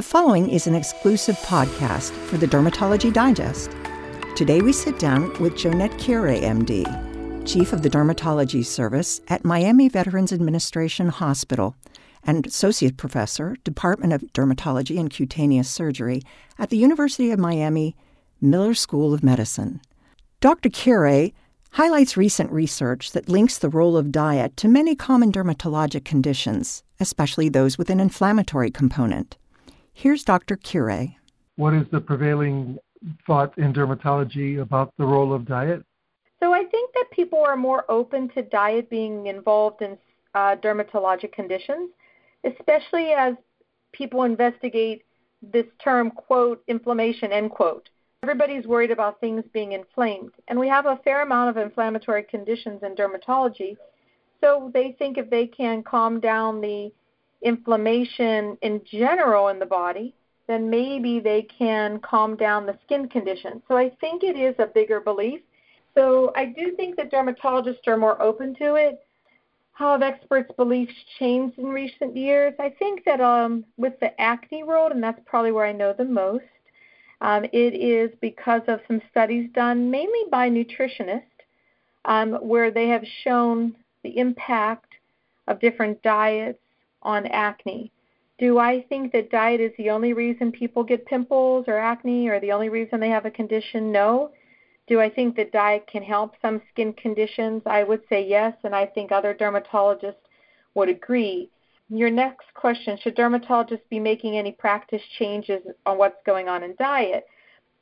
The following is an exclusive podcast for the Dermatology Digest. Today we sit down with Jonette Keri, MD, Chief of the Dermatology Service at Miami Veterans Administration Hospital and Associate Professor, Department of Dermatology and Cutaneous Surgery at the University of Miami Miller School of Medicine. Dr. Keri highlights recent research that links the role of diet to many common dermatologic conditions, especially those with an inflammatory component. Here's Dr. Keri. What is the prevailing thought in dermatology about the role of diet? So I think that people are more open to diet being involved in uh, dermatologic conditions, especially as people investigate this term, quote, inflammation, end quote. Everybody's worried about things being inflamed, and we have a fair amount of inflammatory conditions in dermatology. So they think if they can calm down the inflammation in general in the body, then maybe they can calm down the skin condition. So I think it is a bigger belief. So I do think that dermatologists are more open to it. How have experts' beliefs changed in recent years? I think that um, with the acne world, and that's probably where I know the most, um, it is because of some studies done mainly by nutritionists um, where they have shown the impact of different diets on acne. Do I think that diet is the only reason people get pimples or acne or the only reason they have a condition? No. Do I think that diet can help some skin conditions? I would say yes, and I think other dermatologists would agree. Your next question should dermatologists be making any practice changes on what's going on in diet?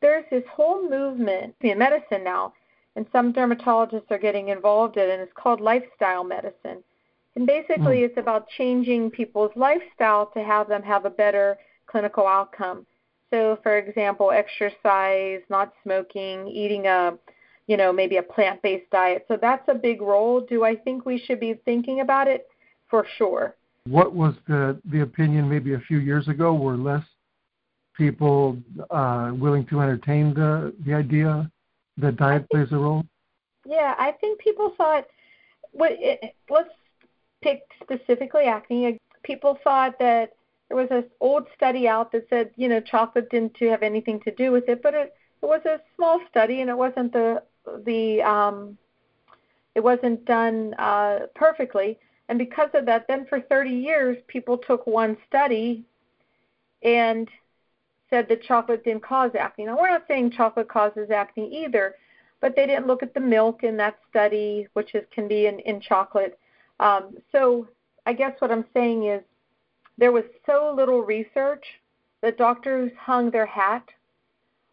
There's this whole movement in medicine now, and some dermatologists are getting involved in it, and it's called lifestyle medicine. And basically, mm. it's about changing people's lifestyle to have them have a better clinical outcome. So, for example, exercise, not smoking, eating a, you know, maybe a plant-based diet. So that's a big role. Do I think we should be thinking about it? For sure. What was the the opinion maybe a few years ago? Were less people uh, willing to entertain the the idea that diet think, plays a role? Yeah, I think people thought. What, it, let's pick specifically acne. People thought that there was an old study out that said, you know, chocolate didn't have anything to do with it, but it, it was a small study and it wasn't the the um, it wasn't done uh, perfectly. And because of that, then for 30 years, people took one study and said that chocolate didn't cause acne. Now, we're not saying chocolate causes acne either, but they didn't look at the milk in that study, which is can be in, in chocolate, um, so I guess what I'm saying is there was so little research that doctors hung their hat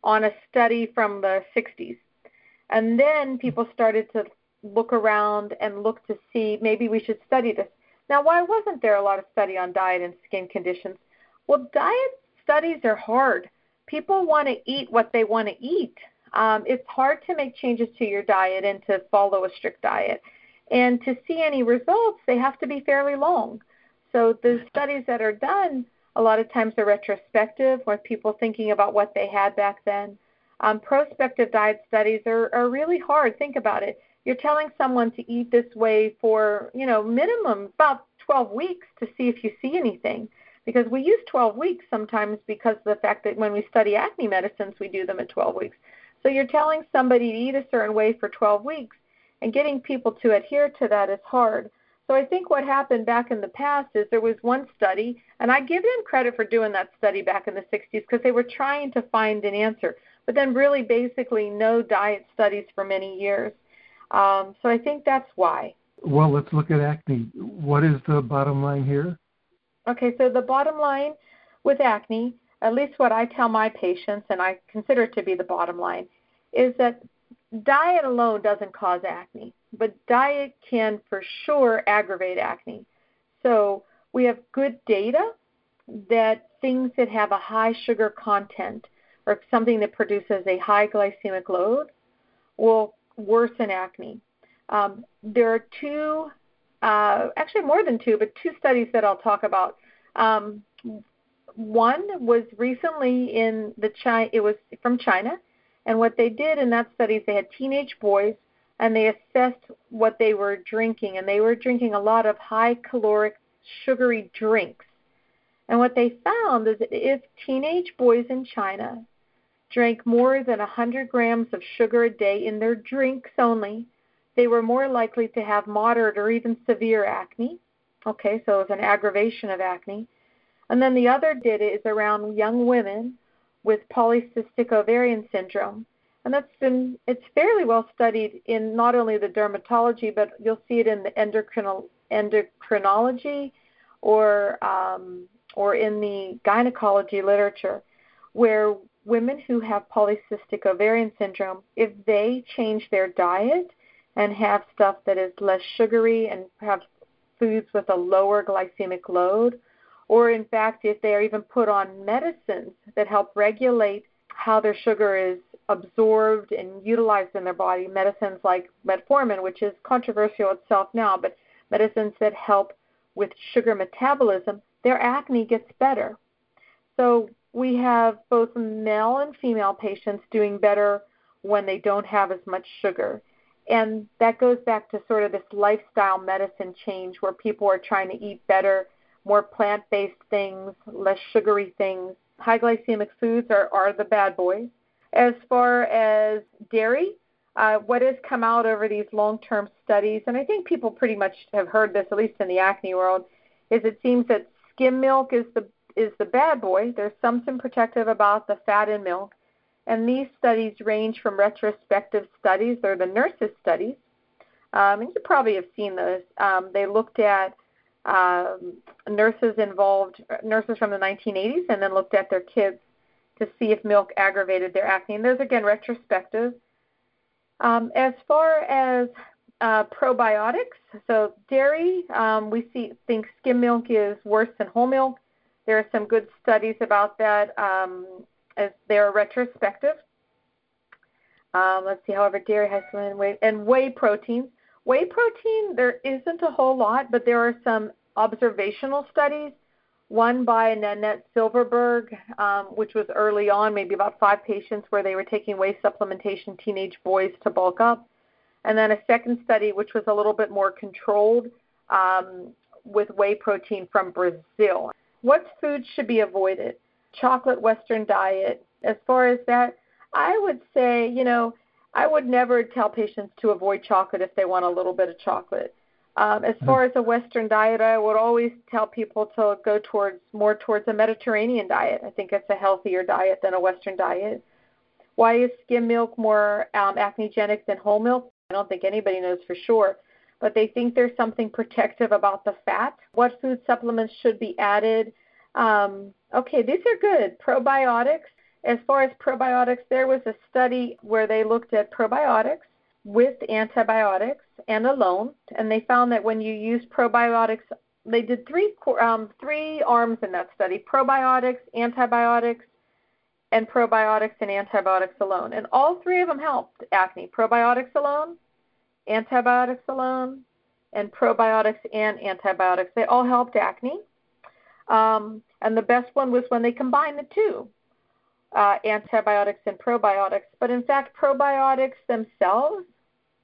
on a study from the 60s. And then people started to look around and look to see maybe we should study this. Now, why wasn't there a lot of study on diet and skin conditions? Well, diet studies are hard. People want to eat what they want to eat. Um, it's hard to make changes to your diet and to follow a strict diet. And to see any results, they have to be fairly long. So the studies that are done, a lot of times are retrospective, with people thinking about what they had back then. Um, prospective diet studies are, are really hard. Think about it. You're telling someone to eat this way for, you know, minimum about 12 weeks to see if you see anything. Because we use 12 weeks sometimes because of the fact that when we study acne medicines, we do them at 12 weeks. So you're telling somebody to eat a certain way for 12 weeks and getting people to adhere to that is hard. So I think what happened back in the past is there was one study, and I give them credit for doing that study back in the 60s because they were trying to find an answer, but then really basically no diet studies for many years. Um, so I think that's why. Well, let's look at acne. What is the bottom line here? Okay, so the bottom line with acne, at least what I tell my patients, and I consider it to be the bottom line, is that diet alone doesn't cause acne, but diet can for sure aggravate acne. So we have good data that things that have a high sugar content or something that produces a high glycemic load will worsen acne. Um, there are two, uh, actually more than two, but two studies that I'll talk about. Um, one was recently in the China, it was from China, and what they did in that study is they had teenage boys and they assessed what they were drinking, and they were drinking a lot of high caloric, sugary drinks. And what they found is that if teenage boys in China drank more than 100 grams of sugar a day in their drinks only, they were more likely to have moderate or even severe acne. Okay, so it was an aggravation of acne. And then the other data is around young women with polycystic ovarian syndrome. And that's been it's fairly well studied in not only the dermatology, but you'll see it in the endocrinal, endocrinology or um, or in the gynecology literature, where women who have polycystic ovarian syndrome, if they change their diet and have stuff that is less sugary and perhaps foods with a lower glycemic load, or in fact, if they are even put on medicines that help regulate how their sugar is absorbed and utilized in their body, medicines like metformin, which is controversial itself now, but medicines that help with sugar metabolism, their acne gets better. So we have both male and female patients doing better when they don't have as much sugar. And that goes back to sort of this lifestyle medicine change where people are trying to eat better, more plant based things, less sugary things. High glycemic foods are, are the bad boys. As far as dairy, uh, what has come out over these long term studies, and I think people pretty much have heard this, at least in the acne world, is it seems that skim milk is the is the bad boy. There's something protective about the fat in milk. And these studies range from retrospective studies, they're the nurses' studies, um, and you probably have seen those. Um, they looked at um, nurses involved, nurses from the 1980s, and then looked at their kids to see if milk aggravated their acne. And those, again, retrospective. Um, as far as uh, probiotics, so dairy, um, we see think skim milk is worse than whole milk. There are some good studies about that um, as they're retrospective. Um, let's see, however, dairy has some whey and whey protein. Whey protein, there isn't a whole lot, but there are some observational studies. One by Nanette Silverberg, um, which was early on, maybe about five patients, where they were taking whey supplementation, teenage boys to bulk up. And then a second study, which was a little bit more controlled, um, with whey protein from Brazil. What foods should be avoided? Chocolate Western diet. As far as that, I would say, you know, I would never tell patients to avoid chocolate if they want a little bit of chocolate. Um, as far as a Western diet, I would always tell people to go towards more towards a Mediterranean diet. I think it's a healthier diet than a Western diet. Why is skim milk more um, acnegenic than whole milk? I don't think anybody knows for sure but they think there's something protective about the fat. What food supplements should be added? Um, okay, these are good. Probiotics. As far as probiotics, there was a study where they looked at probiotics with antibiotics and alone, and they found that when you use probiotics, they did three um, three arms in that study: probiotics, antibiotics, and probiotics and antibiotics alone. And all three of them helped acne. Probiotics alone, antibiotics alone, and probiotics and antibiotics. They all helped acne. Um, and the best one was when they combined the two, uh, antibiotics and probiotics. But in fact, probiotics themselves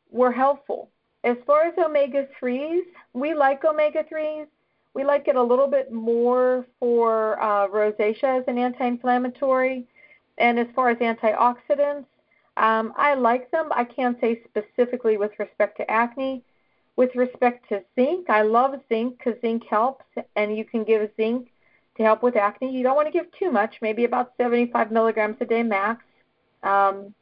were helpful. As far as omega 3s, we like omega 3s. We like it a little bit more for uh, rosacea as an anti inflammatory. And as far as antioxidants, um, I like them. I can't say specifically with respect to acne. With respect to zinc, I love zinc because zinc helps, and you can give zinc to help with acne. You don't want to give too much, maybe about 75 milligrams a day max. Um,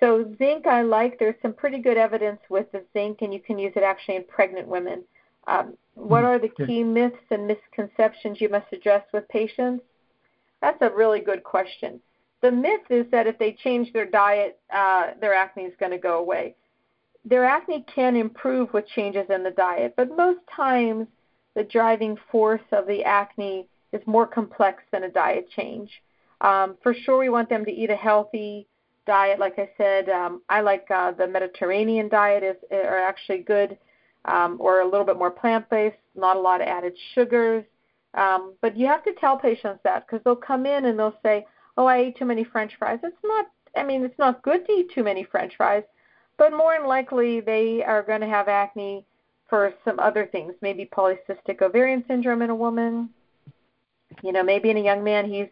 so zinc I like. There's some pretty good evidence with the zinc, and you can use it actually in pregnant women. Um, what are the key myths and misconceptions you must address with patients? That's a really good question the myth is that if they change their diet, uh, their acne is going to go away. Their acne can improve with changes in the diet, but most times the driving force of the acne is more complex than a diet change. Um, for sure, we want them to eat a healthy diet. Like I said, um, I like uh, the Mediterranean diet is are actually good, um, or a little bit more plant-based, not a lot of added sugars. Um, but you have to tell patients that because they'll come in and they'll say, oh, I ate too many French fries. It's not. I mean, it's not good to eat too many French fries, but more than likely they are going to have acne for some other things, maybe polycystic ovarian syndrome in a woman. You know, maybe in a young man, he's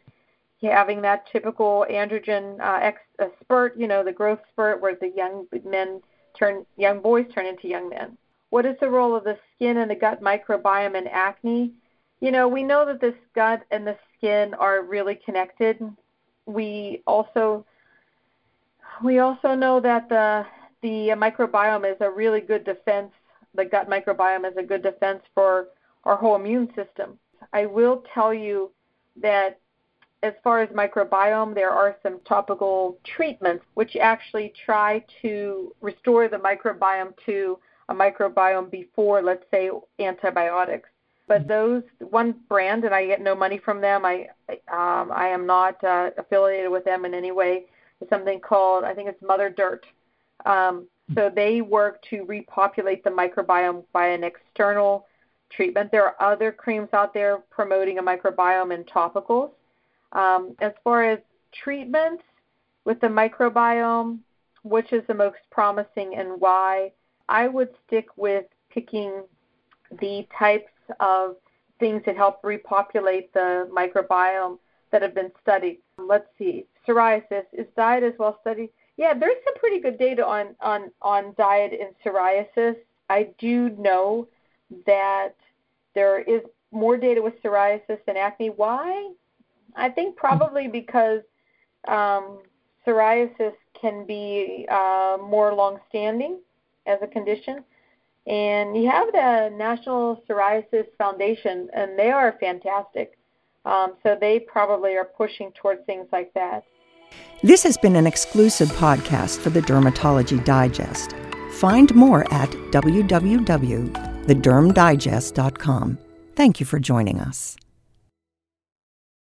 having that typical androgen uh, ex, uh, spurt, you know, the growth spurt where the young men turn, young boys turn into young men. What is the role of the skin and the gut microbiome in acne? You know, we know that the gut and the skin are really connected. We also we also know that the the microbiome is a really good defense. The gut microbiome is a good defense for our whole immune system. I will tell you that as far as microbiome, there are some topical treatments which actually try to restore the microbiome to a microbiome before, let's say, antibiotics. But mm-hmm. those one brand, and I get no money from them. I um, I am not uh, affiliated with them in any way. Is something called I think it's Mother Dirt. Um, so they work to repopulate the microbiome by an external treatment. There are other creams out there promoting a microbiome in topicals. Um, as far as treatments with the microbiome, which is the most promising and why, I would stick with picking the types of things that help repopulate the microbiome that have been studied. Let's see, psoriasis is diet as well studied? Yeah, there's some pretty good data on on on diet in psoriasis. I do know that there is more data with psoriasis than acne. Why? I think probably because um, psoriasis can be uh, more long-standing as a condition. And you have the National Psoriasis Foundation, and they are fantastic. Um, so they probably are pushing towards things like that. This has been an exclusive podcast for the Dermatology Digest. Find more at www.thedermdigest.com. Thank you for joining us.